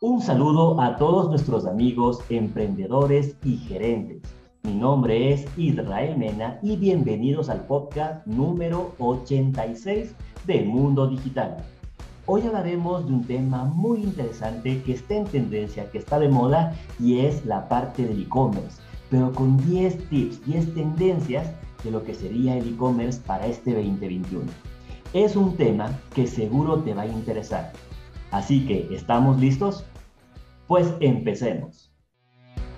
Un saludo a todos nuestros amigos emprendedores y gerentes. Mi nombre es Israel Mena y bienvenidos al podcast número 86 de Mundo Digital. Hoy hablaremos de un tema muy interesante que está en tendencia, que está de moda y es la parte del e-commerce, pero con 10 tips, 10 tendencias de lo que sería el e-commerce para este 2021. Es un tema que seguro te va a interesar. Así que, ¿estamos listos? Pues empecemos.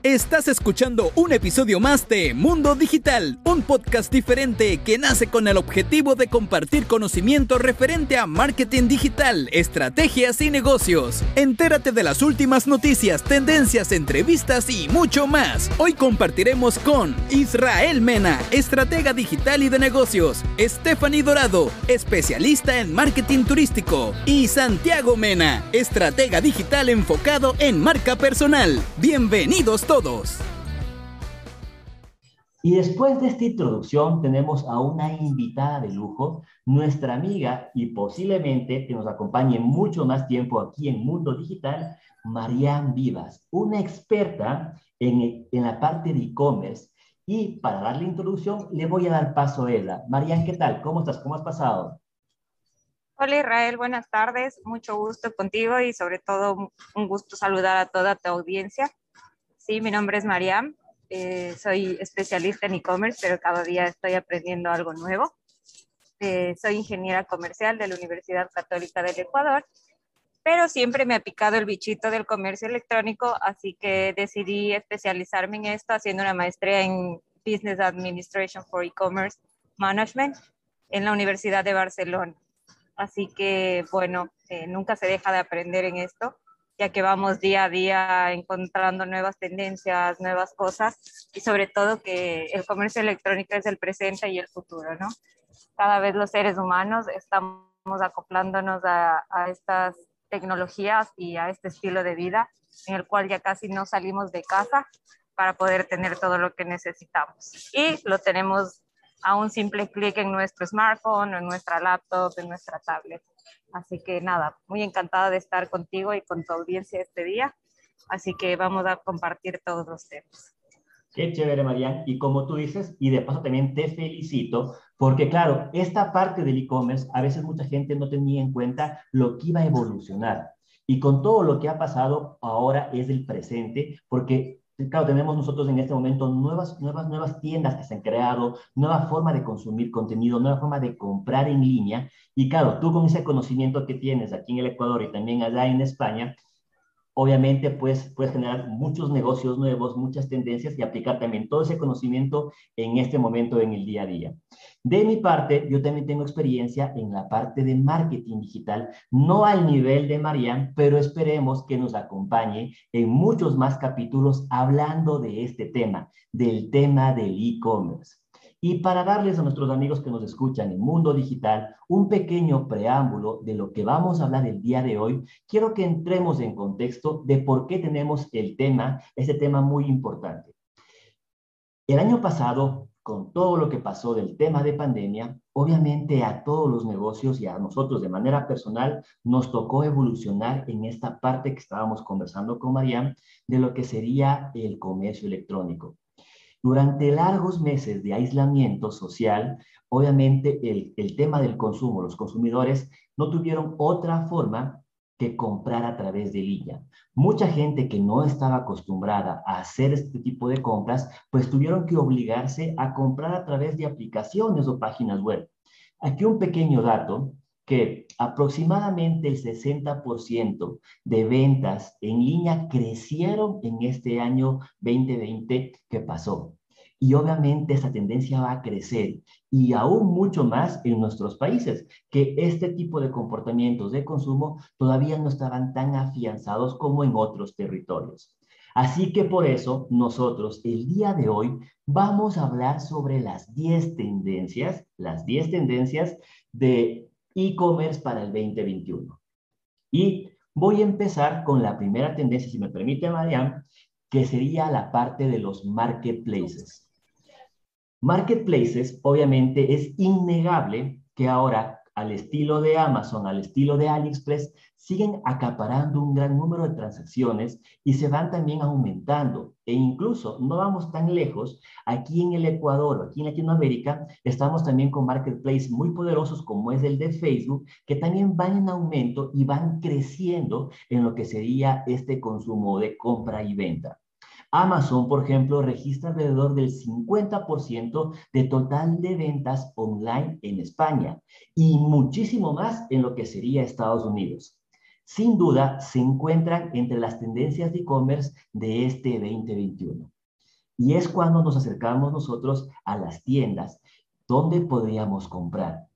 Estás escuchando un episodio más de Mundo Digital, un podcast diferente que nace con el objetivo de compartir conocimiento referente a marketing digital, estrategias y negocios. Entérate de las últimas noticias, tendencias, entrevistas y mucho más. Hoy compartiremos con Israel Mena, estratega digital y de negocios, Stephanie Dorado, especialista en marketing turístico, y Santiago Mena, estratega digital enfocado en marca personal. Bienvenidos todos. Y después de esta introducción tenemos a una invitada de lujo, nuestra amiga y posiblemente que nos acompañe mucho más tiempo aquí en Mundo Digital, Marianne Vivas, una experta en, en la parte de e-commerce. Y para darle introducción, le voy a dar paso a ella. Marianne, ¿qué tal? ¿Cómo estás? ¿Cómo has pasado? Hola Israel, buenas tardes. Mucho gusto contigo y sobre todo un gusto saludar a toda tu audiencia. Sí, mi nombre es Mariam, eh, soy especialista en e-commerce, pero cada día estoy aprendiendo algo nuevo. Eh, soy ingeniera comercial de la Universidad Católica del Ecuador, pero siempre me ha picado el bichito del comercio electrónico, así que decidí especializarme en esto haciendo una maestría en Business Administration for E-Commerce Management en la Universidad de Barcelona. Así que, bueno, eh, nunca se deja de aprender en esto ya que vamos día a día encontrando nuevas tendencias, nuevas cosas y sobre todo que el comercio electrónico es el presente y el futuro, ¿no? Cada vez los seres humanos estamos acoplándonos a, a estas tecnologías y a este estilo de vida en el cual ya casi no salimos de casa para poder tener todo lo que necesitamos. Y lo tenemos a un simple clic en nuestro smartphone, en nuestra laptop, en nuestra tablet. Así que nada, muy encantada de estar contigo y con tu audiencia este día. Así que vamos a compartir todos los temas. Qué chévere, Marian. Y como tú dices, y de paso también te felicito, porque claro, esta parte del e-commerce, a veces mucha gente no tenía en cuenta lo que iba a evolucionar. Y con todo lo que ha pasado, ahora es el presente, porque Claro, tenemos nosotros en este momento nuevas, nuevas, nuevas tiendas que se han creado, nueva forma de consumir contenido, nueva forma de comprar en línea. Y claro, tú con ese conocimiento que tienes aquí en el Ecuador y también allá en España, obviamente pues, puedes generar muchos negocios nuevos, muchas tendencias y aplicar también todo ese conocimiento en este momento en el día a día. De mi parte, yo también tengo experiencia en la parte de marketing digital, no al nivel de Marian, pero esperemos que nos acompañe en muchos más capítulos hablando de este tema, del tema del e-commerce. Y para darles a nuestros amigos que nos escuchan en Mundo Digital un pequeño preámbulo de lo que vamos a hablar el día de hoy, quiero que entremos en contexto de por qué tenemos el tema, este tema muy importante. El año pasado, con todo lo que pasó del tema de pandemia, obviamente a todos los negocios y a nosotros de manera personal nos tocó evolucionar en esta parte que estábamos conversando con Mariam de lo que sería el comercio electrónico. Durante largos meses de aislamiento social, obviamente el, el tema del consumo, los consumidores no tuvieron otra forma que comprar a través de línea. Mucha gente que no estaba acostumbrada a hacer este tipo de compras, pues tuvieron que obligarse a comprar a través de aplicaciones o páginas web. Aquí un pequeño dato, que aproximadamente el 60% de ventas en línea crecieron en este año 2020 que pasó. Y obviamente esa tendencia va a crecer y aún mucho más en nuestros países, que este tipo de comportamientos de consumo todavía no estaban tan afianzados como en otros territorios. Así que por eso nosotros el día de hoy vamos a hablar sobre las 10 tendencias, las 10 tendencias de e-commerce para el 2021. Y voy a empezar con la primera tendencia, si me permite, Mariam, que sería la parte de los marketplaces. Marketplaces, obviamente, es innegable que ahora, al estilo de Amazon, al estilo de AliExpress, siguen acaparando un gran número de transacciones y se van también aumentando. E incluso no vamos tan lejos, aquí en el Ecuador, aquí en Latinoamérica, estamos también con marketplaces muy poderosos como es el de Facebook, que también van en aumento y van creciendo en lo que sería este consumo de compra y venta. Amazon, por ejemplo, registra alrededor del 50% de total de ventas online en España y muchísimo más en lo que sería Estados Unidos. Sin duda, se encuentran entre las tendencias de e-commerce de este 2021. Y es cuando nos acercamos nosotros a las tiendas donde podríamos comprar.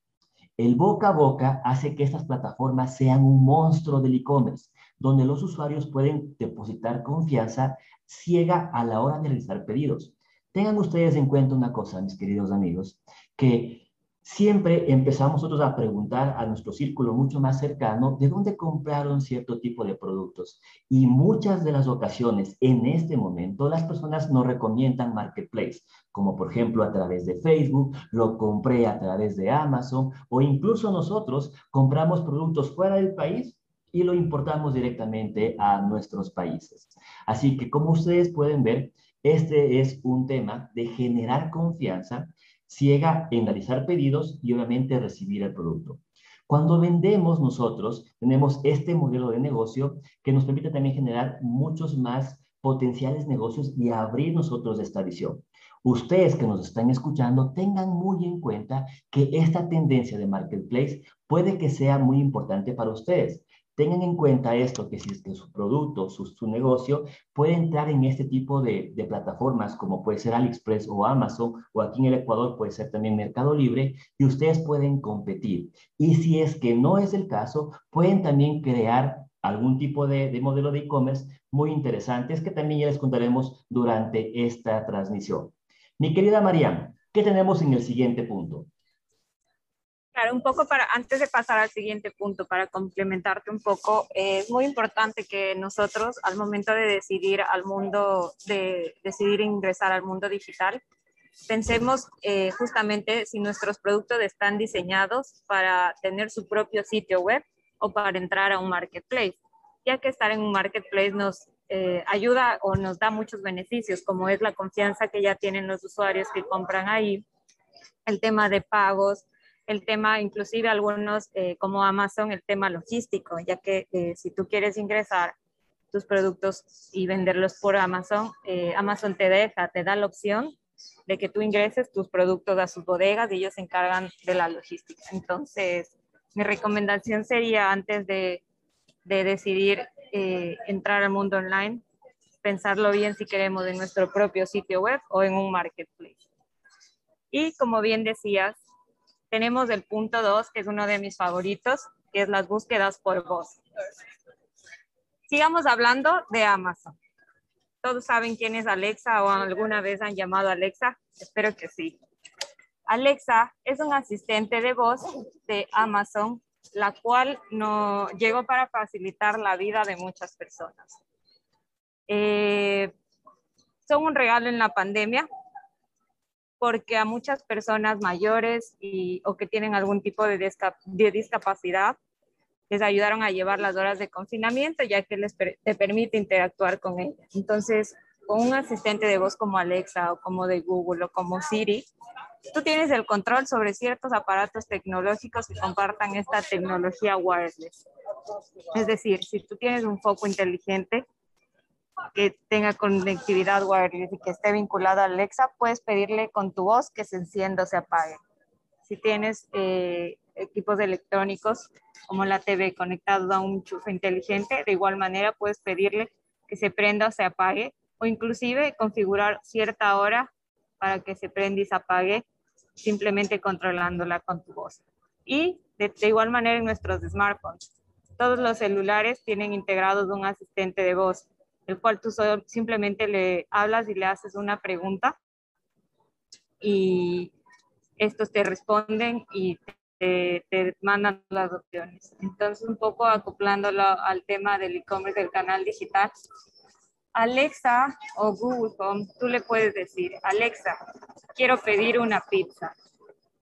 El boca a boca hace que estas plataformas sean un monstruo del e-commerce, donde los usuarios pueden depositar confianza ciega a la hora de realizar pedidos. Tengan ustedes en cuenta una cosa, mis queridos amigos, que siempre empezamos nosotros a preguntar a nuestro círculo mucho más cercano de dónde compraron cierto tipo de productos. Y muchas de las ocasiones, en este momento, las personas nos recomiendan Marketplace, como por ejemplo a través de Facebook, lo compré a través de Amazon, o incluso nosotros compramos productos fuera del país y lo importamos directamente a nuestros países. Así que como ustedes pueden ver, este es un tema de generar confianza ciega en realizar pedidos y obviamente recibir el producto. Cuando vendemos nosotros, tenemos este modelo de negocio que nos permite también generar muchos más potenciales negocios y abrir nosotros esta visión. Ustedes que nos están escuchando, tengan muy en cuenta que esta tendencia de marketplace puede que sea muy importante para ustedes. Tengan en cuenta esto, que si es que su producto, su, su negocio puede entrar en este tipo de, plataformas como puede ser AliExpress o Amazon o aquí en el Ecuador puede ser también Mercado Libre y ustedes pueden competir. Y si es que no es el caso, pueden también crear algún tipo de, de modelo de e-commerce muy interesantes que también ya les contaremos durante esta transmisión. Mi querida Mariam, ¿qué tenemos en el siguiente punto? Un poco para, antes de pasar al siguiente punto, para complementarte un poco, es muy importante que nosotros al momento de decidir al mundo, de decidir ingresar al mundo digital, pensemos eh, justamente si nuestros productos están diseñados para tener su propio sitio web o para entrar a un marketplace, ya que estar en un marketplace nos eh, ayuda o nos da muchos beneficios, como es la confianza que ya tienen los usuarios que compran ahí, el tema de pagos, el tema, inclusive algunos eh, como Amazon, el tema logístico, ya que eh, si tú quieres ingresar tus productos y venderlos por Amazon, eh, Amazon te deja, te da la opción de que tú ingreses tus productos a sus bodegas y ellos se encargan de la logística. Entonces, mi recomendación sería antes de, de decidir entrar al mundo online, pensarlo bien si queremos en nuestro propio sitio web o en un marketplace. Y como bien decías, tenemos el punto 2, que es uno de mis favoritos, que es las búsquedas por voz. Sigamos hablando de Amazon. ¿Todos saben quién es Alexa o alguna vez han llamado a Alexa? Espero que sí. Alexa es un asistente de voz de Amazon, la cual no, llegó para facilitar la vida de muchas personas. Eh, son un regalo en la pandemia, porque a muchas personas mayores y, o que tienen algún tipo de, de, discapacidad les ayudaron a llevar las horas de confinamiento, ya que les te permite interactuar con ellas. Entonces, con un asistente de voz como Alexa o como de Google o como Siri, tú tienes el control sobre ciertos aparatos tecnológicos que compartan esta tecnología wireless. Es decir, si tú tienes un foco inteligente, que tenga conectividad wireless y que esté vinculado a Alexa, puedes pedirle con tu voz que se encienda o se apague. Si tienes eh, equipos electrónicos como la TV conectados a un enchufe inteligente, de igual manera puedes pedirle que se prenda o se apague o inclusive configurar cierta hora para que se prenda y se apague simplemente controlándola con tu voz. Y de igual manera en nuestros smartphones. Todos los celulares tienen integrados un asistente de voz el cual tú simplemente le hablas y le haces una pregunta y estos te responden y te, te mandan las opciones. Entonces, un poco acoplándolo al tema del e-commerce del canal digital, Alexa o Google Home, tú le puedes decir, Alexa, quiero pedir una pizza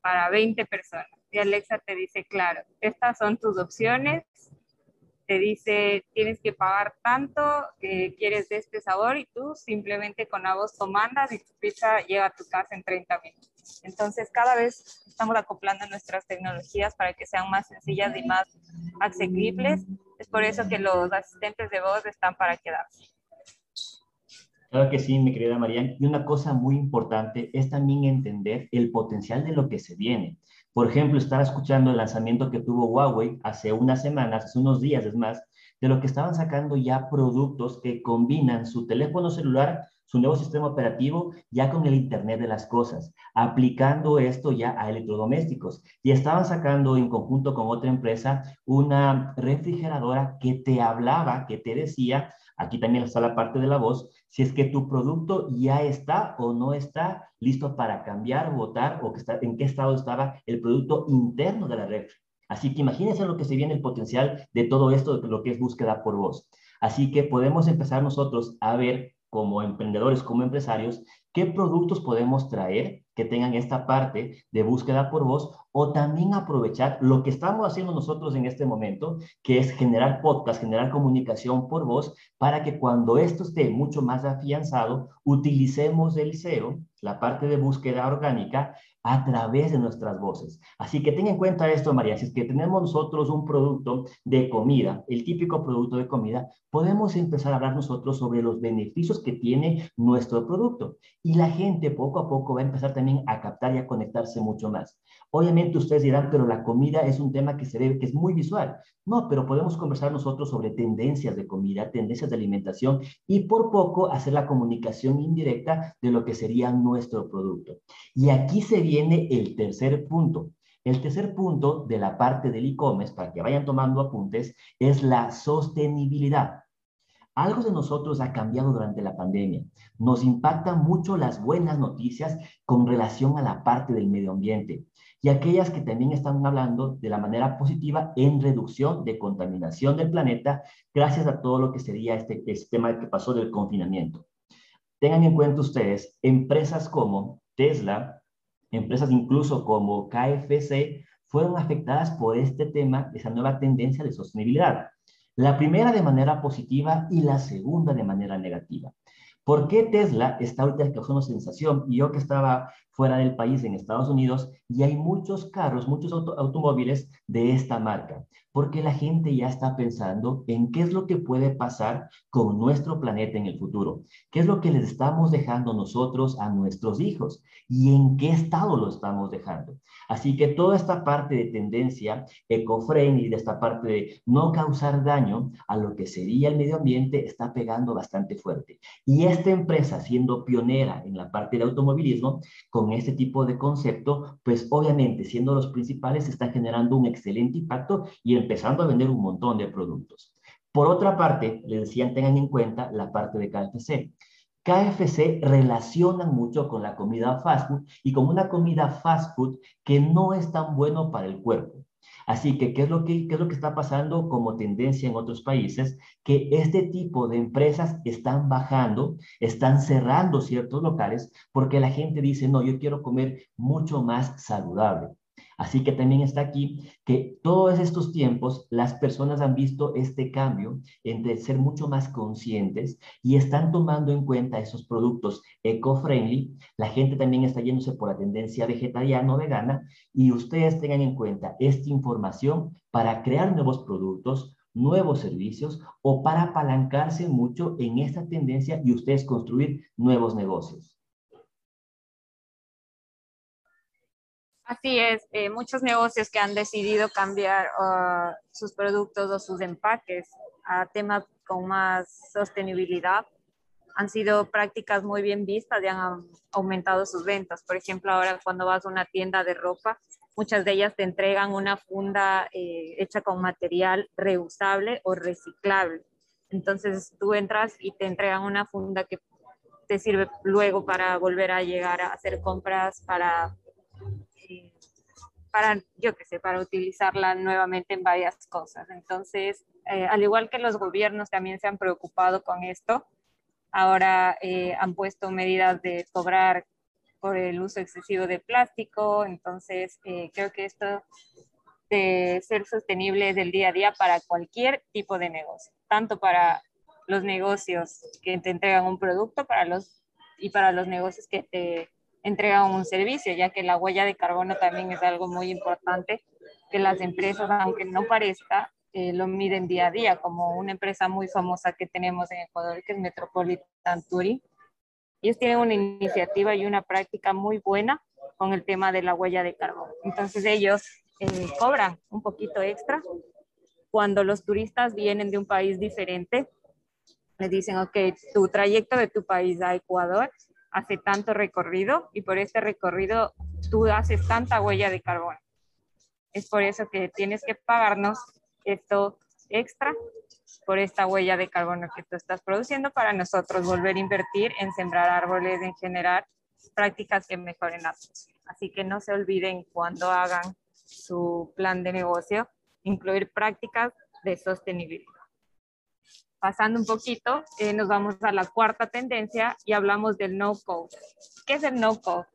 para 20 personas. y Alexa te dice, claro, estas son tus opciones, te dice, tienes que pagar tanto, que quieres de este sabor y tú simplemente con la voz comandas y tu pizza llega a tu casa en 30 minutos. Entonces, cada vez estamos acoplando nuestras tecnologías para que sean más sencillas y más asequibles. Es por eso que los asistentes de voz están para quedarse. Claro que sí, mi querida Marian. Y una cosa muy importante es también entender el potencial de lo que se viene. Por ejemplo, estar escuchando el lanzamiento que tuvo Huawei hace unas semanas, hace unos días es más, de lo que estaban sacando ya productos que combinan su teléfono celular, su nuevo sistema operativo, ya con el Internet de las Cosas, aplicando esto ya a electrodomésticos. Y estaban sacando en conjunto con otra empresa una refrigeradora que te hablaba, que te decía, aquí también está la parte de la voz, si es que tu producto ya está o no está listo para cambiar, votar o que está, en qué estado estaba el producto interno de la red. Así que imagínense lo que se viene el potencial de todo esto, de lo que es búsqueda por voz. Así que podemos empezar nosotros a ver como emprendedores, como empresarios, qué productos podemos traer que tengan esta parte de búsqueda por voz o también aprovechar lo que estamos haciendo nosotros en este momento, que es generar podcast, generar comunicación por voz, para que cuando esto esté mucho más afianzado, utilicemos el SEO, la parte de búsqueda orgánica, a través de nuestras voces. Así que ten en cuenta esto, María, si es que tenemos nosotros un producto de comida, el típico producto de comida, podemos empezar a hablar nosotros sobre los beneficios que tiene nuestro producto. Y la gente poco a poco va a empezar también a captar y a conectarse mucho más. Obviamente ustedes dirán, pero la comida es un tema que se ve, que es muy visual. No, pero podemos conversar nosotros sobre tendencias de comida, tendencias de alimentación y por poco hacer la comunicación indirecta de lo que sería nuestro producto. Y aquí se viene el tercer punto. El tercer punto de la parte del e-commerce, para que vayan tomando apuntes, es la sostenibilidad. Algo de nosotros ha cambiado durante la pandemia. Nos impactan mucho las buenas noticias con relación a la parte del medio ambiente y aquellas que también están hablando de la manera positiva en reducción de contaminación del planeta gracias a todo lo que sería este, este tema que pasó del confinamiento. Tengan en cuenta ustedes, empresas como Tesla, empresas incluso como KFC, fueron afectadas por este tema, esa nueva tendencia de sostenibilidad. La primera de manera positiva y la segunda de manera negativa. ¿Por qué Tesla está ahorita causando sensación? Y yo que estaba fuera del país, en Estados Unidos, y hay muchos carros, muchos automóviles de esta marca, porque la gente ya está pensando en qué es lo que puede pasar con nuestro planeta en el futuro, qué es lo que les estamos dejando nosotros a nuestros hijos y en qué estado lo estamos dejando. Así que toda esta parte de tendencia eco-friendly, de esta parte de no causar daño a lo que sería el medio ambiente, está pegando bastante fuerte. Y esta empresa, siendo pionera en la parte de automovilismo, con este tipo de concepto, pues obviamente siendo los principales, están generando un excelente impacto y empezando a vender un montón de productos. Por otra parte, les decían, tengan en cuenta la parte de KFC. KFC relaciona mucho con la comida fast food y con una comida fast food que no es tan bueno para el cuerpo. Así que, ¿qué es, lo que, ¿qué es lo que está pasando como tendencia en otros países? Que este tipo de empresas están bajando, están cerrando ciertos locales porque la gente dice, no, yo quiero comer mucho más saludable. Así que también está aquí que todos estos tiempos las personas han visto este cambio entre ser mucho más conscientes y están tomando en cuenta esos productos eco-friendly. La gente también está yéndose por la tendencia vegetariana o vegana y ustedes tengan en cuenta esta información para crear nuevos productos, nuevos servicios o para apalancarse mucho en esta tendencia y ustedes construir nuevos negocios. Así es, eh, muchos negocios que han decidido cambiar uh, sus productos o sus empaques a temas con más sostenibilidad han sido prácticas muy bien vistas y han aumentado sus ventas. Por ejemplo, ahora cuando vas a una tienda de ropa, muchas de ellas te entregan una funda eh, hecha con material reusable o reciclable. Entonces tú entras y te entregan una funda que te sirve luego para volver a llegar a hacer compras, para para, yo qué sé, para utilizarla nuevamente en varias cosas. Entonces, eh, al igual que los gobiernos también se han preocupado con esto, ahora eh, han puesto medidas de cobrar por el uso excesivo de plástico. Entonces, eh, creo que esto de ser sostenible es del día a día para cualquier tipo de negocio, tanto para los negocios que te entregan un producto para los, y para los negocios que te entregan un servicio, ya que la huella de carbono también es algo muy importante que las empresas, aunque no parezca, eh, lo miden día a día, como una empresa muy famosa que tenemos en Ecuador, que es Metropolitan Touring. Ellos tienen una iniciativa y una práctica muy buena con el tema de la huella de carbono. Entonces ellos eh, cobran un poquito extra cuando los turistas vienen de un país diferente. Les dicen, ok, tu trayecto de tu país a Ecuador hace tanto recorrido y por este recorrido tú haces tanta huella de carbono. Es por eso que tienes que pagarnos esto extra por esta huella de carbono que tú estás produciendo para nosotros volver a invertir en sembrar árboles, en generar prácticas que mejoren la Así que no se olviden cuando hagan su plan de negocio, incluir prácticas de sostenibilidad. Pasando un poquito, eh, nos vamos a la cuarta tendencia y hablamos del no-code. ¿Qué es el no-code?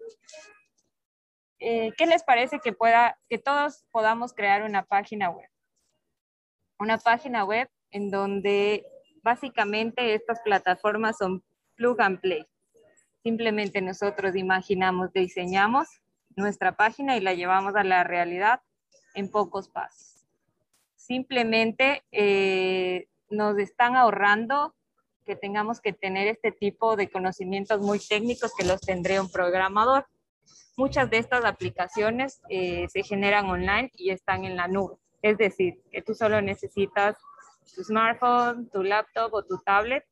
Eh, ¿Qué les parece que, pueda, que todos podamos crear una página web? Una página web en donde básicamente estas plataformas son plug and play. Simplemente nosotros imaginamos, diseñamos nuestra página y la llevamos a la realidad en pocos pasos. Simplemente eh, nos están ahorrando que tengamos que tener este tipo de conocimientos muy técnicos que los tendría un programador. Muchas de estas aplicaciones eh, se generan online y están en la nube. Es decir, que tú solo necesitas tu smartphone, tu laptop o tu tablet,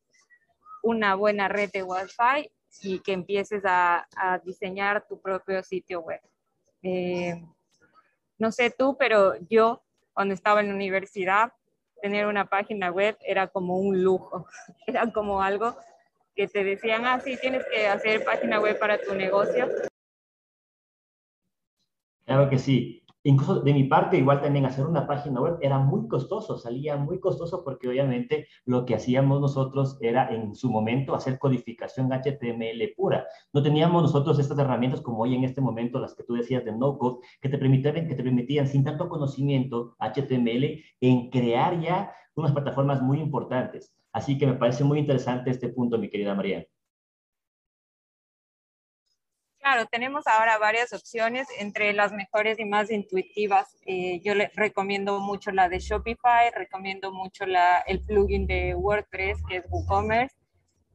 una buena red de Wi-Fi y que empieces a, diseñar tu propio sitio web. Eh, no sé tú, pero yo cuando estaba en la universidad, tener una página web era como un lujo, era como algo que te decían, ah, sí, tienes que hacer página web para tu negocio. Claro que sí incluso de mi parte, igual también hacer una página web era muy costoso, salía muy costoso porque obviamente lo que hacíamos nosotros era en su momento hacer codificación HTML pura. No teníamos nosotros estas herramientas como hoy en este momento, las que tú decías de no code, que te permitían, que te permitían sin tanto conocimiento HTML en crear ya unas plataformas muy importantes. Así que me parece muy interesante este punto, mi querida María. Claro, tenemos ahora varias opciones, entre las mejores y más intuitivas. Eh, yo les recomiendo mucho la de Shopify, recomiendo mucho la, el plugin de WordPress, que es WooCommerce.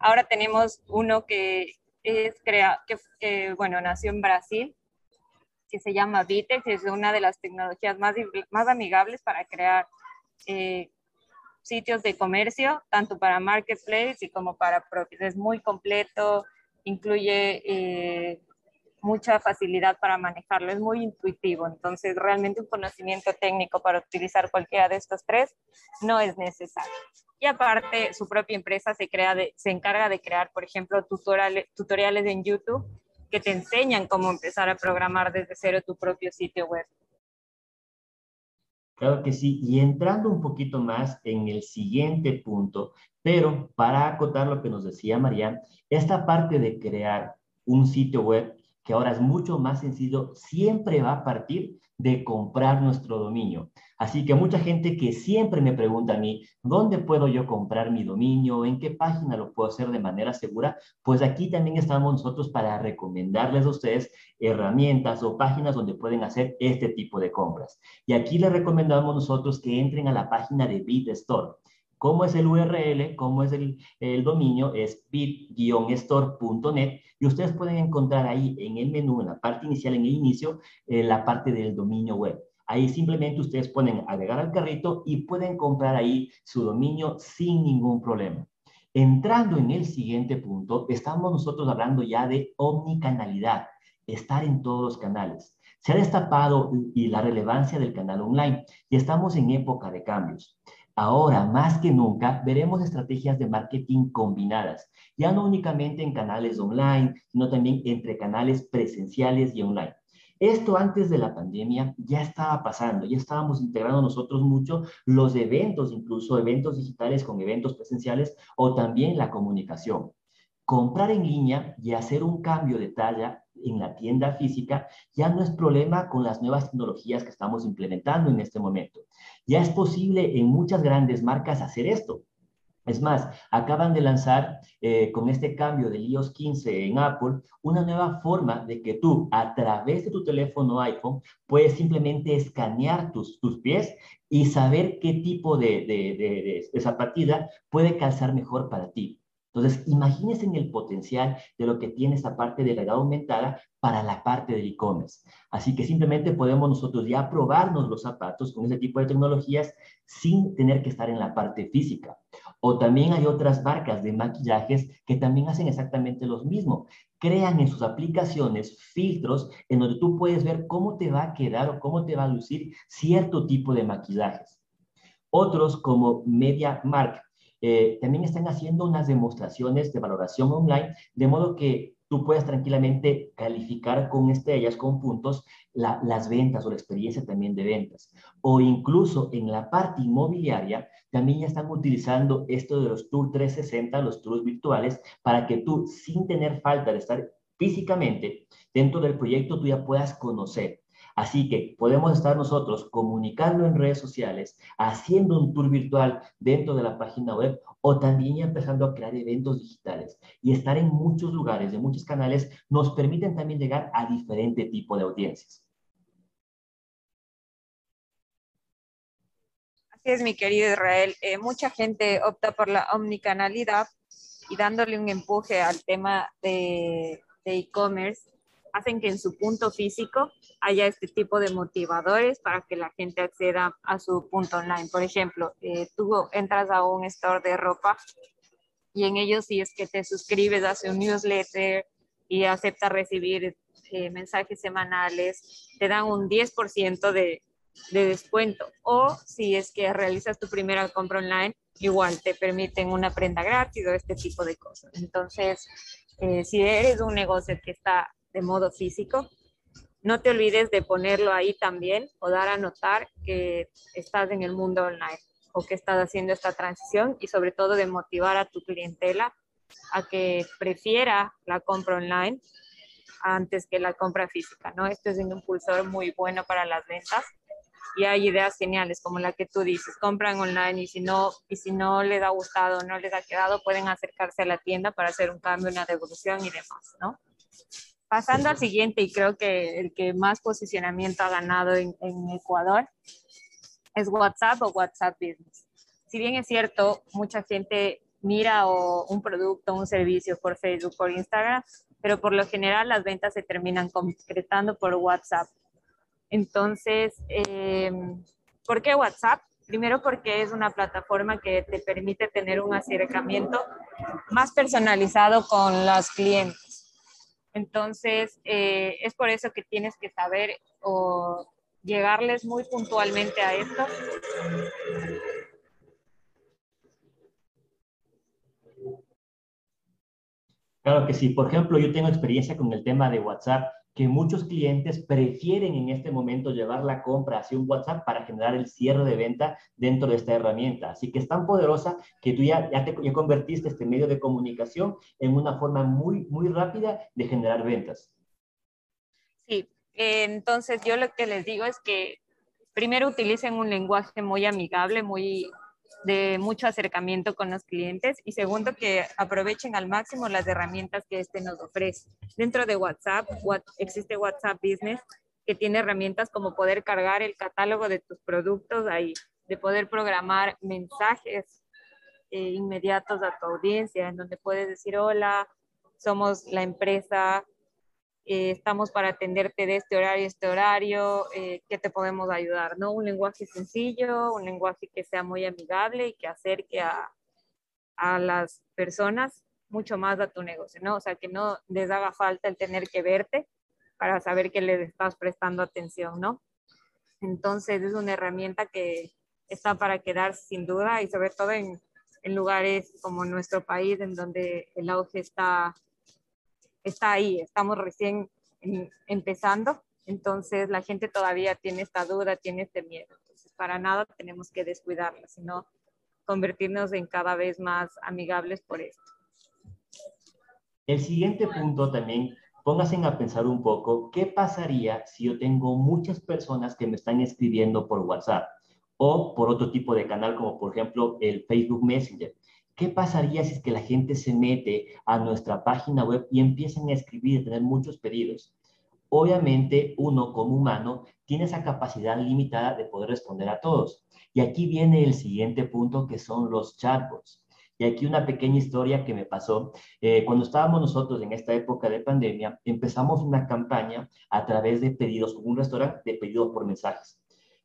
Ahora tenemos uno que es crea, que, bueno, nació en Brasil, que se llama Vitex, es una de las tecnologías más, más amigables para crear eh, sitios de comercio, tanto para marketplace y como para propios. Es muy completo, incluye eh, mucha facilidad para manejarlo, es muy intuitivo, entonces realmente un conocimiento técnico para utilizar cualquiera de estos tres no es necesario. Y aparte, su propia empresa se, crea se encarga de crear, por ejemplo, tutoriales, tutoriales en YouTube que te enseñan cómo empezar a programar desde cero tu propio sitio web. Claro que sí, y entrando un poquito más en el siguiente punto, pero para acotar lo que nos decía María, esta parte de crear un sitio web que ahora es mucho más sencillo, siempre va a partir de comprar nuestro dominio. Así que mucha gente que siempre me pregunta a mí, ¿dónde puedo yo comprar mi dominio? ¿En qué página lo puedo hacer de manera segura? Pues aquí también estamos nosotros para recomendarles a ustedes herramientas o páginas donde pueden hacer este tipo de compras. Y aquí les recomendamos nosotros que entren a la página de BitStore. ¿Cómo es el URL? ¿Cómo es el, dominio? Es bit-store.net y ustedes pueden encontrar ahí en el menú, en la parte inicial, en el inicio, eh, la parte del dominio web. Ahí simplemente ustedes pueden agregar al carrito y pueden comprar ahí su dominio sin ningún problema. Entrando en el siguiente punto, estamos nosotros hablando ya de omnicanalidad, estar en todos los canales. Se ha destapado y la relevancia del canal online y estamos en época de cambios. Ahora, más que nunca, veremos estrategias de marketing combinadas, ya no únicamente en canales online, sino también entre canales presenciales y online. Esto antes de la pandemia ya estaba pasando, ya estábamos integrando nosotros mucho los eventos, incluso eventos digitales con eventos presenciales o también la comunicación. Comprar en línea y hacer un cambio de talla en la tienda física, ya no es problema con las nuevas tecnologías que estamos implementando en este momento. Ya es posible en muchas grandes marcas hacer esto. Es más, acaban de lanzar eh, con este cambio del iOS 15 en Apple una nueva forma de que tú a través de tu teléfono iPhone puedes simplemente escanear tus, tus pies y saber qué tipo de, de, de zapatilla puede calzar mejor para ti. Entonces, imagínense en el potencial de lo que tiene esta parte de realidad aumentada para la parte del e-commerce. Así que simplemente podemos nosotros ya probarnos los zapatos con ese tipo de tecnologías sin tener que estar en la parte física. O también hay otras marcas de maquillajes que también hacen exactamente lo mismo. Crean en sus aplicaciones filtros en donde tú puedes ver cómo te va a quedar o cómo te va a lucir cierto tipo de maquillajes. Otros como MediaMark eh, también están haciendo unas demostraciones de valoración online, de modo que tú puedas tranquilamente calificar con estrellas, con puntos, las ventas o la experiencia también de ventas. O incluso en la parte inmobiliaria, también ya están utilizando esto de los Tour 360, los tours virtuales, para que tú, sin tener falta de estar físicamente dentro del proyecto, tú ya puedas conocer Así que podemos estar nosotros comunicando en redes sociales, haciendo un tour virtual dentro de la página web o también empezando a crear eventos digitales. Y estar en muchos lugares, en muchos canales, nos permiten también llegar a diferente tipo de audiencias. Así es, mi querido Israel. Eh, mucha gente opta por la omnicanalidad y dándole un empuje al tema de e-commerce hacen que en su punto físico haya este tipo de motivadores para que la gente acceda a su punto online. Por ejemplo, eh, tú entras a un store de ropa y en ellos si es que te suscribes, hace un newsletter y aceptas recibir eh, mensajes semanales, te dan un 10% de, de descuento. O si es que realizas tu primera compra online, igual te permiten una prenda gratis o este tipo de cosas. Entonces, eh, si eres un negocio que está de modo físico. No te olvides de ponerlo ahí también o dar a notar que estás en el mundo online o que estás haciendo esta transición y sobre todo de motivar a tu clientela a que prefiera la compra online antes que la compra física, ¿no? Esto es un impulsor muy bueno para las ventas y hay ideas geniales como la que tú dices, compran online y si no y si no les ha gustado, no les ha quedado, pueden acercarse a la tienda para hacer un cambio, una devolución y demás, ¿no? Pasando al siguiente, y creo que el que más posicionamiento ha ganado en, Ecuador es WhatsApp o WhatsApp Business. Si bien es cierto, mucha gente mira o un producto, un servicio por Facebook, por Instagram, pero por lo general las ventas se terminan concretando por WhatsApp. Entonces, eh, ¿por qué WhatsApp? Primero porque es una plataforma que te permite tener un acercamiento más personalizado con los clientes. Entonces, eh, es por eso que tienes que saber o llegarles muy puntualmente a esto. Claro que sí. Por ejemplo, yo tengo experiencia con el tema de WhatsApp que muchos clientes prefieren en este momento llevar la compra hacia un WhatsApp para generar el cierre de venta dentro de esta herramienta. Así que es tan poderosa que tú ya, ya, te, convertiste este medio de comunicación en una forma muy, muy rápida de generar ventas. Sí, entonces yo lo que les digo es que primero utilicen un lenguaje muy amigable, muy de mucho acercamiento con los clientes y segundo que aprovechen al máximo las herramientas que este nos ofrece. Dentro de WhatsApp existe WhatsApp Business que tiene herramientas como poder cargar el catálogo de tus productos ahí, de poder programar mensajes eh, inmediatos a tu audiencia en donde puedes decir hola, somos la empresa eh, estamos para atenderte de este horario a este horario, eh, ¿qué te podemos ayudar? ¿no? Un lenguaje sencillo, un lenguaje que sea muy amigable y que acerque a, a las personas mucho más a tu negocio, ¿no? O sea, que no les haga falta el tener que verte para saber que les estás prestando atención, ¿no? Entonces es una herramienta que está para quedarse sin duda y sobre todo en, en lugares como nuestro país en donde el auge está está ahí, estamos recién empezando, entonces la gente todavía tiene esta duda, tiene este miedo. Entonces, para nada tenemos que descuidarla, sino convertirnos en cada vez más amigables por esto. El siguiente punto también pónganse a pensar un poco, ¿qué pasaría si yo tengo muchas personas que me están escribiendo por WhatsApp o por otro tipo de canal, como por ejemplo el Facebook Messenger? ¿Qué pasaría si es que la gente se mete a nuestra página web y empiezan a escribir, a tener muchos pedidos? Obviamente, uno como humano tiene esa capacidad limitada de poder responder a todos. Y aquí viene el siguiente punto, que son los chatbots. Y aquí una pequeña historia que me pasó. Eh, cuando estábamos nosotros en esta época de pandemia, empezamos una campaña a través de pedidos, un restaurante de pedidos por mensajes.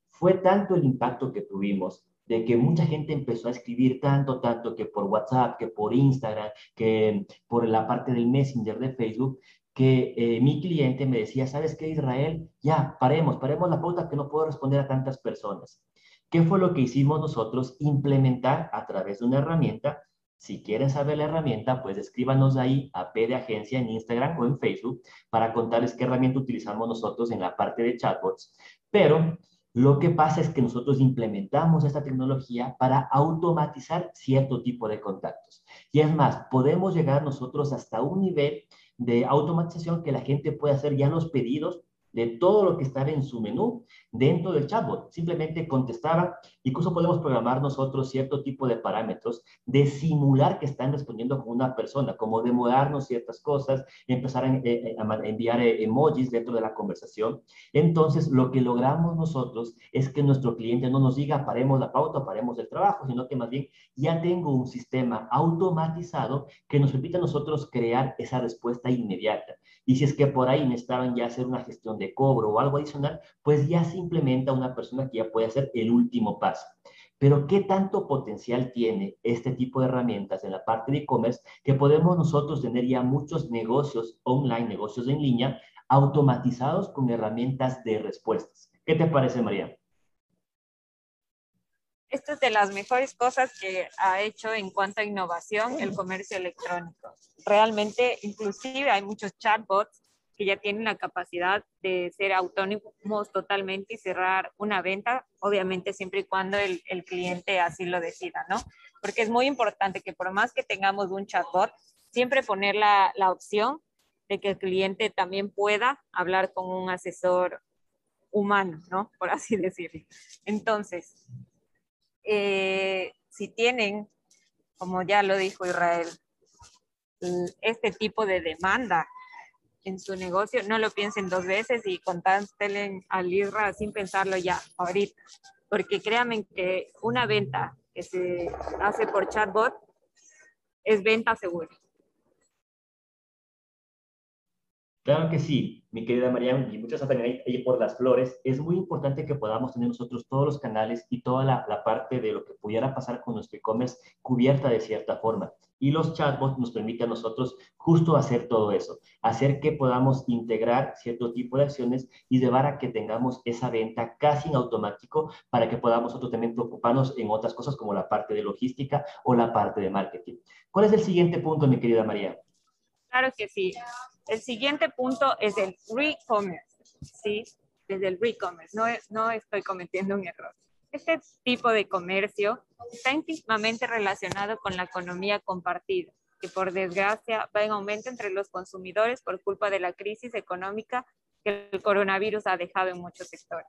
Fue tanto el impacto que tuvimos de que mucha gente empezó a escribir tanto, tanto que por WhatsApp, que por Instagram, que por la parte del Messenger de Facebook, que eh, mi cliente me decía, ¿sabes qué, Israel? Ya, paremos, paremos la pauta que no puedo responder a tantas personas. ¿Qué fue lo que hicimos nosotros? Implementar a través de una herramienta. Si quieren saber la herramienta, pues escríbanos ahí a P de Agencia en Instagram o en Facebook para contarles qué herramienta utilizamos nosotros en la parte de chatbots. Pero lo que pasa es que nosotros implementamos esta tecnología para automatizar cierto tipo de contactos. Y es más, podemos llegar nosotros hasta un nivel de automatización que la gente puede hacer ya los pedidos de todo lo que estaba en su menú dentro del chatbot. Simplemente contestaba, incluso podemos programar nosotros cierto tipo de parámetros de simular que están respondiendo con una persona, como demorarnos ciertas cosas, empezar a, eh, eh, enviar eh, emojis dentro de la conversación. Entonces, lo que logramos nosotros es que nuestro cliente no nos diga paremos la pauta, paremos el trabajo, sino que más bien ya tengo un sistema automatizado que nos permite a nosotros crear esa respuesta inmediata. Y si es que por ahí necesitaban ya hacer una gestión de cobro o algo adicional, pues ya se implementa una persona que ya puede hacer el último paso. Pero ¿qué tanto potencial tiene este tipo de herramientas en la parte de e-commerce que podemos nosotros tener ya muchos negocios online, negocios en línea, automatizados con herramientas de respuestas? ¿Qué te parece, María? Esto es de las mejores cosas que ha hecho en cuanto a innovación el comercio electrónico. Realmente, inclusive hay muchos chatbots que ya tienen la capacidad de ser autónomos totalmente y cerrar una venta, obviamente siempre y cuando el, el cliente así lo decida, ¿no? Porque es muy importante que por más que tengamos un chatbot, siempre poner la, la opción de que el cliente también pueda hablar con un asesor humano, ¿no? Por así decirlo. Entonces, eh, si tienen, como ya lo dijo Israel, este tipo de demanda en su negocio, no lo piensen dos veces y contástelen al IRRA sin pensarlo ya, ahorita. Porque créanme que una venta que se hace por chatbot es venta segura. Claro que sí, mi querida María, y muchas gracias ahí, por las flores. Es muy importante que podamos tener nosotros todos los canales y toda la, la parte de lo que pudiera pasar con nuestro e-commerce cubierta de cierta forma. Y los chatbots nos permiten a nosotros justo hacer todo eso, hacer que podamos integrar cierto tipo de acciones y llevar a que tengamos esa venta casi en automático para que podamos nosotros también preocuparnos en otras cosas como la parte de logística o la parte de marketing. ¿Cuál es el siguiente punto, mi querida María? Claro que sí. El siguiente punto es el re-commerce, ¿sí? Desde el re-commerce, no, no estoy cometiendo un error. Este tipo de comercio está íntimamente relacionado con la economía compartida, que por desgracia va en aumento entre los consumidores por culpa de la crisis económica que el coronavirus ha dejado en muchos sectores.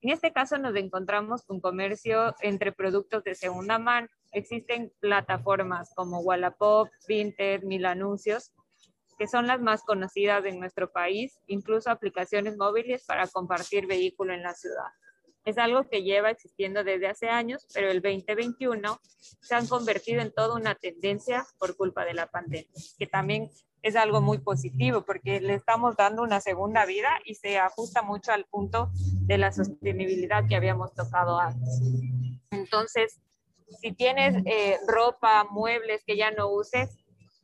En este caso nos encontramos con comercio entre productos de segunda mano. Existen plataformas como Wallapop, Vinted, Mil Anuncios, que son las más conocidas en nuestro país, incluso aplicaciones móviles para compartir vehículo en la ciudad. Es algo que lleva existiendo desde hace años, pero el 2021 se han convertido en toda una tendencia por culpa de la pandemia, que también es algo muy positivo porque le estamos dando una segunda vida y se ajusta mucho al punto de la sostenibilidad que habíamos tocado antes. Entonces, si tienes eh, ropa, muebles que ya no uses,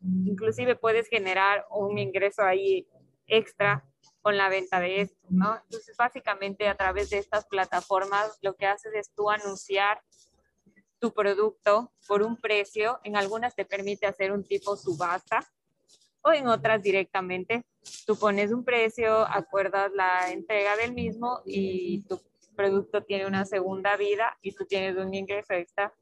inclusive puedes generar un ingreso ahí extra con la venta de esto, ¿no? Entonces, básicamente a través de estas plataformas lo que haces es tú anunciar tu producto por un precio, en algunas te permite hacer un tipo subasta o en otras directamente tú pones un precio, acuerdas la entrega del mismo y tu producto tiene una segunda vida y tú tienes un ingreso extra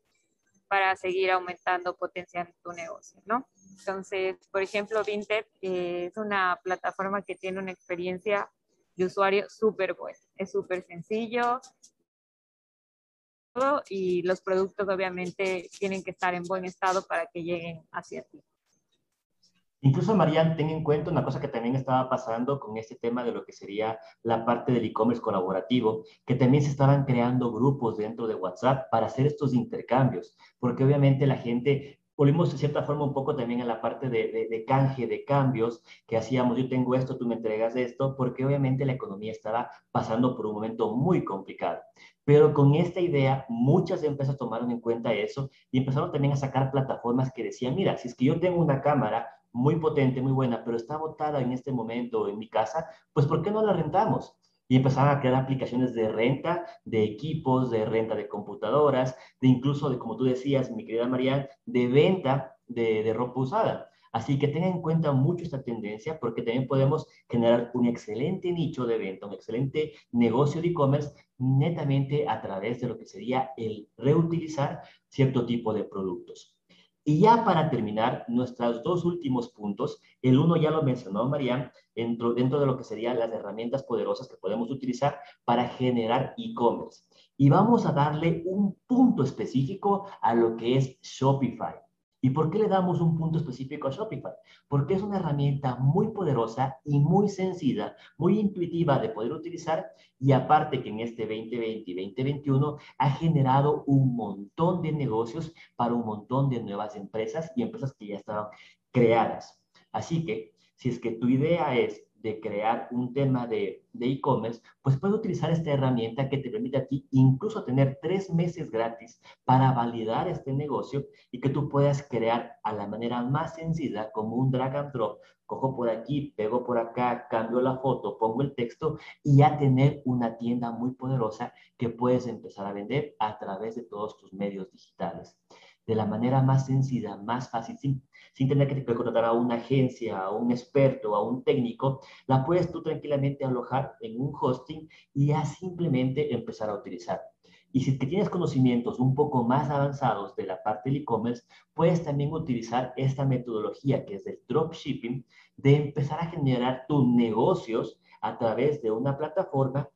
para seguir aumentando potencial tu negocio, ¿no? Entonces, por ejemplo, Vinted es una plataforma que tiene una experiencia de usuario súper buena. Es súper sencillo y los productos obviamente tienen que estar en buen estado para que lleguen hacia ti. Incluso, Marian, ten en cuenta una cosa que también estaba pasando con este tema de lo que sería la parte del e-commerce colaborativo, que también se estaban creando grupos dentro de WhatsApp para hacer estos intercambios, porque obviamente la gente volvimos de cierta forma un poco también a la parte de, de, canje, de cambios, que hacíamos, yo tengo esto, tú me entregas esto, porque obviamente la economía estaba pasando por un momento muy complicado. Pero con esta idea, muchas empresas tomaron en cuenta eso y empezaron también a sacar plataformas que decían, mira, si es que yo tengo una cámara muy potente, muy buena, pero está botada en este momento en mi casa, pues ¿por qué no la rentamos? Y empezaron a crear aplicaciones de renta de equipos, de renta de computadoras, de incluso, de como tú decías, mi querida Marianne, de venta de, de ropa usada. Así que tengan en cuenta mucho esta tendencia porque también podemos generar un excelente nicho de venta, un excelente negocio de e-commerce netamente a través de lo que sería el reutilizar cierto tipo de productos. Y ya para terminar, nuestros dos últimos puntos, el uno ya lo mencionó Mariam, dentro, dentro de lo que serían las herramientas poderosas que podemos utilizar para generar e-commerce. Y vamos a darle un punto específico a lo que es Shopify. ¿Y por qué le damos un punto específico a Shopify? Porque es una herramienta muy poderosa y muy sencilla, muy intuitiva de poder utilizar y aparte que en este 2020 y 2021 ha generado un montón de negocios para un montón de nuevas empresas y empresas que ya estaban creadas. Así que si es que tu idea es de crear un tema de e-commerce, pues puedes utilizar esta herramienta que te permite a ti incluso tener tres meses gratis para validar este negocio y que tú puedas crear a la manera más sencilla como un drag and drop. Cojo por aquí, pego por acá, cambio la foto, pongo el texto y ya tener una tienda muy poderosa que puedes empezar a vender a través de todos tus medios digitales de la manera más sencilla, más fácil, sin, tener que contratar a una agencia, a un experto, a un técnico, la puedes tú tranquilamente alojar en un hosting y ya simplemente empezar a utilizar. Y si tienes conocimientos un poco más avanzados de la parte del e-commerce, puedes también utilizar esta metodología que es el dropshipping, de empezar a generar tus negocios a través de una plataforma,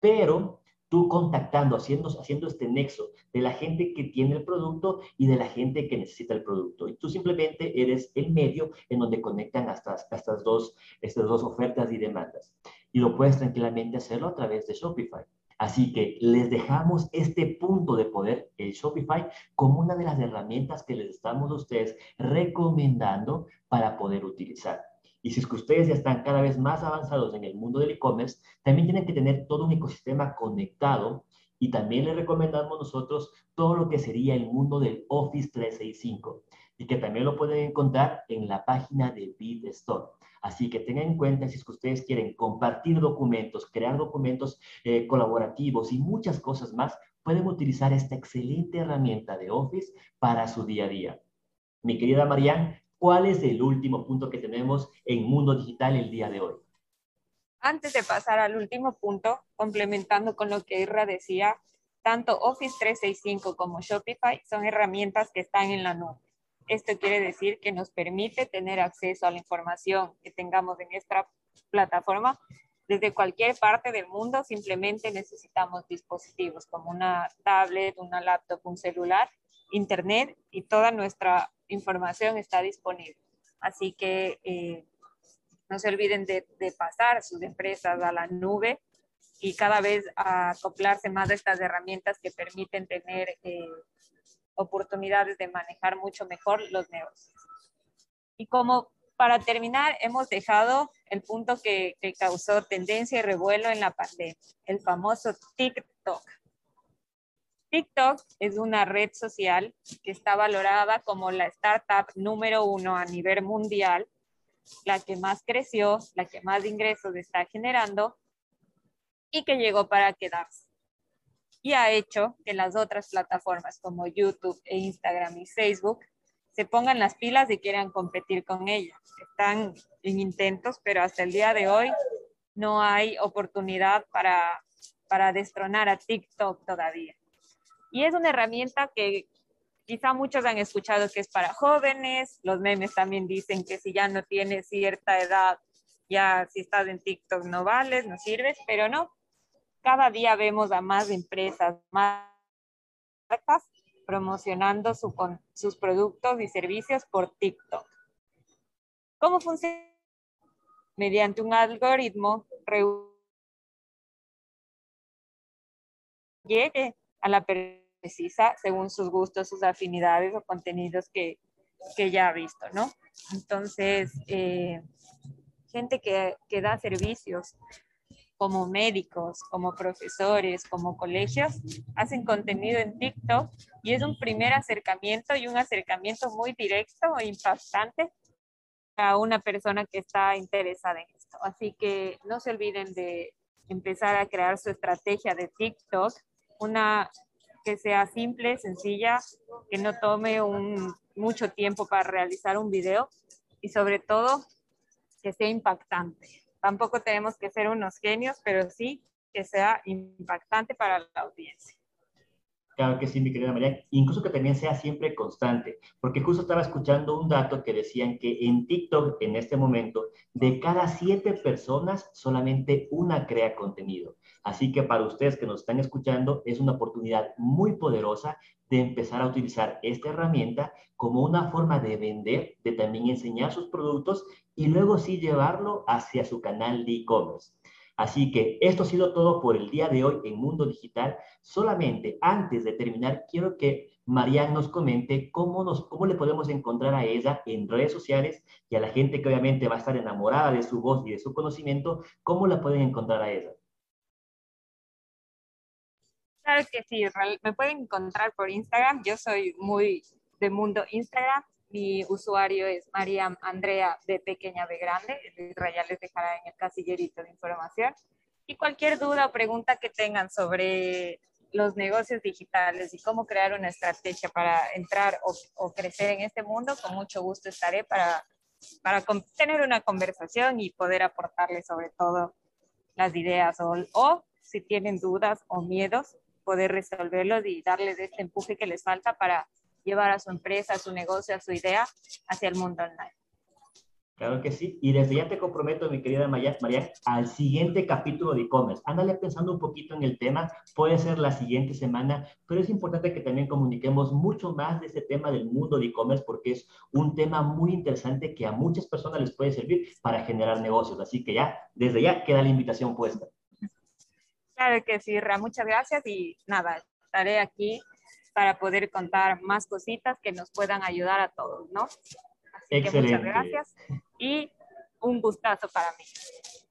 pero tú contactando, haciendo, haciendo este nexo de la gente que tiene el producto y de la gente que necesita el producto. Y tú simplemente eres el medio en donde conectan estas, estas, dos, estas dos ofertas y demandas. Y lo puedes tranquilamente hacerlo a través de Shopify. Así que les dejamos este punto de poder, el Shopify, como una de las herramientas que les estamos a ustedes recomendando para poder utilizar. Y si es que ustedes ya están cada vez más avanzados en el mundo del e-commerce, también tienen que tener todo un ecosistema conectado y también les recomendamos nosotros todo lo que sería el mundo del Office 365 y que también lo pueden encontrar en la página de BitStore. Así que tengan en cuenta si es que ustedes quieren compartir documentos, crear documentos eh, colaborativos y muchas cosas más, pueden utilizar esta excelente herramienta de Office para su día a día. Mi querida Marianne, ¿Cuál es el último punto que tenemos en Mundo Digital el día de hoy? Antes de pasar al último punto, complementando con lo que Irra decía, tanto Office 365 como Shopify son herramientas que están en la nube. Esto quiere decir que nos permite tener acceso a la información que tengamos en esta plataforma desde cualquier parte del mundo. Simplemente necesitamos dispositivos como una tablet, una laptop, un celular, internet y toda nuestra información está disponible. Así que eh, no se olviden de, pasar sus empresas a la nube y cada vez acoplarse más a estas herramientas que permiten tener eh, oportunidades de manejar mucho mejor los negocios. Y como para terminar, hemos dejado el punto que, que causó tendencia y revuelo en la pandemia, el famoso TikTok. TikTok es una red social que está valorada como la startup número uno a nivel mundial, la que más creció, la que más ingresos está generando y que llegó para quedarse. Y ha hecho que las otras plataformas como YouTube e Instagram y Facebook se pongan las pilas y quieran competir con ella. Están en intentos, pero hasta el día de hoy no hay oportunidad para, para destronar a TikTok todavía. Y es una herramienta que, quizá muchos han escuchado que es para jóvenes, los memes también dicen que si ya no tienes cierta edad, ya si estás en TikTok no vales, no sirves, pero no. Cada día vemos a más empresas, más marcas promocionando sus productos y servicios por TikTok. ¿Cómo funciona? Mediante un algoritmo llegue a la precisa según sus gustos, sus afinidades o contenidos que, que ya ha visto, ¿no? Entonces, eh, gente que, que da servicios como médicos, como profesores, como colegios, hacen contenido en TikTok y es un primer acercamiento y un acercamiento muy directo e impactante a una persona que está interesada en esto. Así que no se olviden de empezar a crear su estrategia de TikTok, una que sea simple, sencilla, que no tome un, mucho tiempo para realizar un video y sobre todo que sea impactante. Tampoco tenemos que ser unos genios, pero sí que sea impactante para la audiencia. Claro que sí, mi querida María. Incluso que también sea siempre constante, porque justo estaba escuchando un dato que decían que en TikTok en este momento, de cada siete personas, solamente una crea contenido. Así que para ustedes que nos están escuchando, es una oportunidad muy poderosa de empezar a utilizar esta herramienta como una forma de vender, de también enseñar sus productos y luego sí llevarlo hacia su canal de e-commerce. Así que esto ha sido todo por el día de hoy en Mundo Digital. Solamente antes de terminar, quiero que Marian nos comente cómo, nos, cómo le podemos encontrar a ella en redes sociales y a la gente que obviamente va a estar enamorada de su voz y de su conocimiento, cómo la pueden encontrar a ella. Claro que sí, me pueden encontrar por Instagram. Yo soy muy de mundo Instagram. Mi usuario es Mariam Andrea de Pequeña B Grande. El ya les dejará en el casillerito de información. Y cualquier duda o pregunta que tengan sobre los negocios digitales y cómo crear una estrategia para entrar o, crecer en este mundo, con mucho gusto estaré para, para tener una conversación y poder aportarles sobre todo las ideas o, o si tienen dudas o miedos, poder resolverlos y darles este empuje que les falta para llevar a su empresa, a su negocio, a su idea hacia el mundo online. Claro que sí. Y desde ya te comprometo, mi querida María, María al siguiente capítulo de e-commerce. Ándale pensando un poquito en el tema. Puede ser la siguiente semana, pero es importante que también comuniquemos mucho más de este tema del mundo de e-commerce porque es un tema muy interesante que a muchas personas les puede servir para generar negocios. Así que ya, desde ya queda la invitación puesta. Claro que sí, Ra. Muchas gracias y nada, estaré aquí para poder contar más cositas que nos puedan ayudar a todos, ¿no? Así que muchas gracias y un gustazo para mí.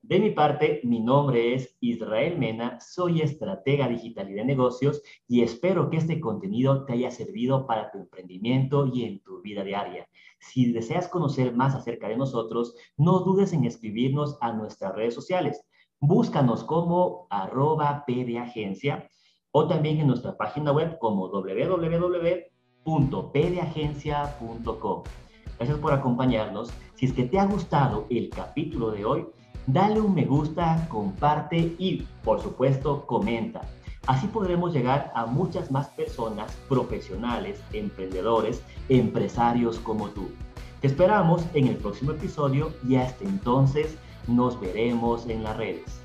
De mi parte, mi nombre es Israel Mena, soy estratega digital y de negocios y espero que este contenido te haya servido para tu emprendimiento y en tu vida diaria. Si deseas conocer más acerca de nosotros, no dudes en escribirnos a nuestras redes sociales. Búscanos como arroba pdagencia o también en nuestra página web como www.pdagencia.com. Gracias por acompañarnos. Si es que te ha gustado el capítulo de hoy, dale un me gusta, comparte y, por supuesto, comenta. Así podremos llegar a muchas más personas profesionales, emprendedores, empresarios como tú. Te esperamos en el próximo episodio y hasta entonces nos veremos en las redes.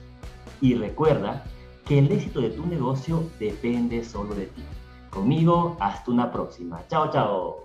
Y recuerda que el éxito de tu negocio depende solo de ti. Conmigo, hasta una próxima. Chao, chao.